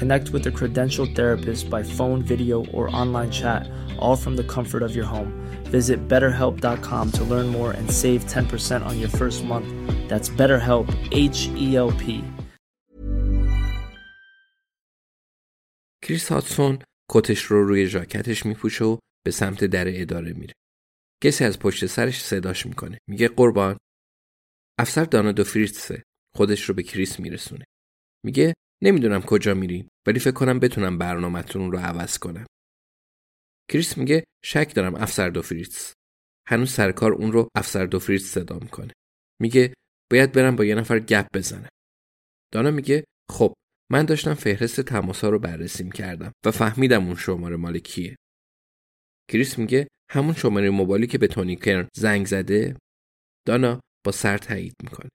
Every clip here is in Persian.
Connect with a credentialed therapist by phone, video, or online chat, all from the comfort of your home. Visit betterhelp.com to learn more and save 10% on your first month. That's BetterHelp, H E L P. کریس هاتسون کتش رو روی ژاکتش میپوشه و به سمت در اداره میره. کسی از پشت سرش صداش می‌کنه. میگه قربان. افسر دانا دو فریتسه. خودش رو به کریس میرسونه. میگه نمی‌دونم کجا میرین ولی فکر کنم بتونم برنامهتون رو عوض کنم. کریس میگه شک دارم افسر دو فریتس. هنوز سرکار اون رو افسر دو فریتس صدا می‌کنه. میگه باید برم با یه نفر گپ بزنم. دانا میگه خب من داشتم فهرست تماسا رو بررسی کردم و فهمیدم اون شماره مال کیه. کریس میگه همون شماره موبایلی که به تونی کرن زنگ زده دانا با سر تایید می‌کنه.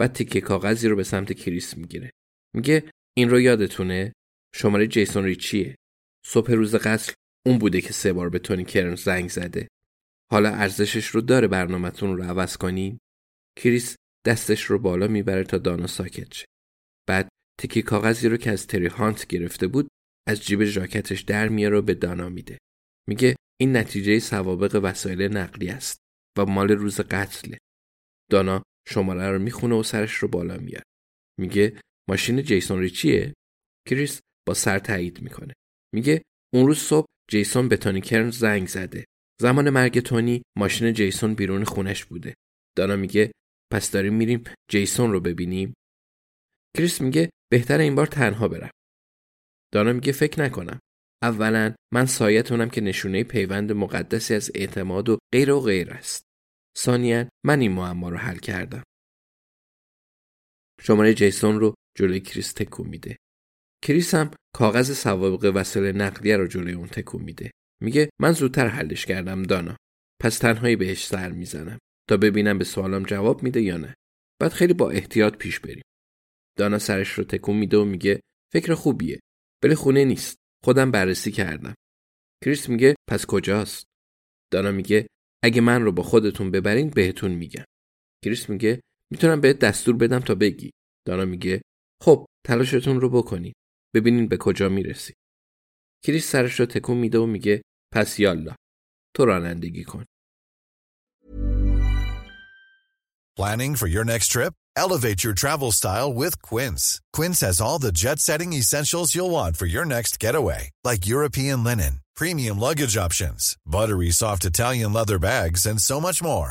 بعد تیکه کاغذی رو به سمت کریس می‌گیره. میگه این رو یادتونه شماره جیسون ریچیه. صبح روز قتل اون بوده که سه بار به تونی کرن زنگ زده. حالا ارزشش رو داره برنامهتون رو عوض کنین؟ کریس دستش رو بالا می‌بره تا دانا ساکت شه. بعد تیکی کاغذی رو که از تری هانت گرفته بود از جیب ژاکتش در میاره و به دانا میده. میگه این نتیجه سوابق وسایل نقلی است و مال روز قتله. دانا شماره رو می‌خونه و سرش رو بالا میاره. میگه ماشین جیسون ریچیه؟ کریس با سر تایید می‌کنه. میگه اون روز صبح جیسون به تونی کرن زنگ زده. زمان مرگ تونی ماشین جیسون بیرون خونش بوده. دانا میگه پس داریم میریم جیسون رو ببینیم. کریس میگه بهتر این بار تنها برم. دانا میگه فکر نکنم. اولا من سایتونم که نشونه پیوند مقدسی از اعتماد و غیر و غیر است. ثانیا من این معما رو حل کردم. شماره جیسون رو جلوی کریس تکون میده. کریس هم کاغذ سوابق وسایل نقلیه رو جلوی اون تکون میده. میگه من زودتر حلش کردم دانا. پس تنهایی بهش سر می‌زنم تا ببینم به سوالم جواب میده یا نه. بعد خیلی با احتیاط پیش بریم. دانا سرش رو تکون میده و میگه فکر خوبیه. ولی خونه نیست. خودم بررسی کردم. کریس میگه پس کجاست؟ دانا میگه اگه من رو با خودتون ببرین بهتون میگم. کریس میگه می‌تونم بهت دستور بدم تا بگی. دانا میگه خب تلاشتون رو بکنید. ببینین به کجا می‌رسی. کریس سرش رو تکون میده و میگه پس یالا. تو رانندگی کن. Planning for your next trip? Elevate your travel style with Quince. Quince has all the jet setting essentials you'll want for your next getaway, like European linen, premium luggage options, buttery soft Italian leather bags, and so much more.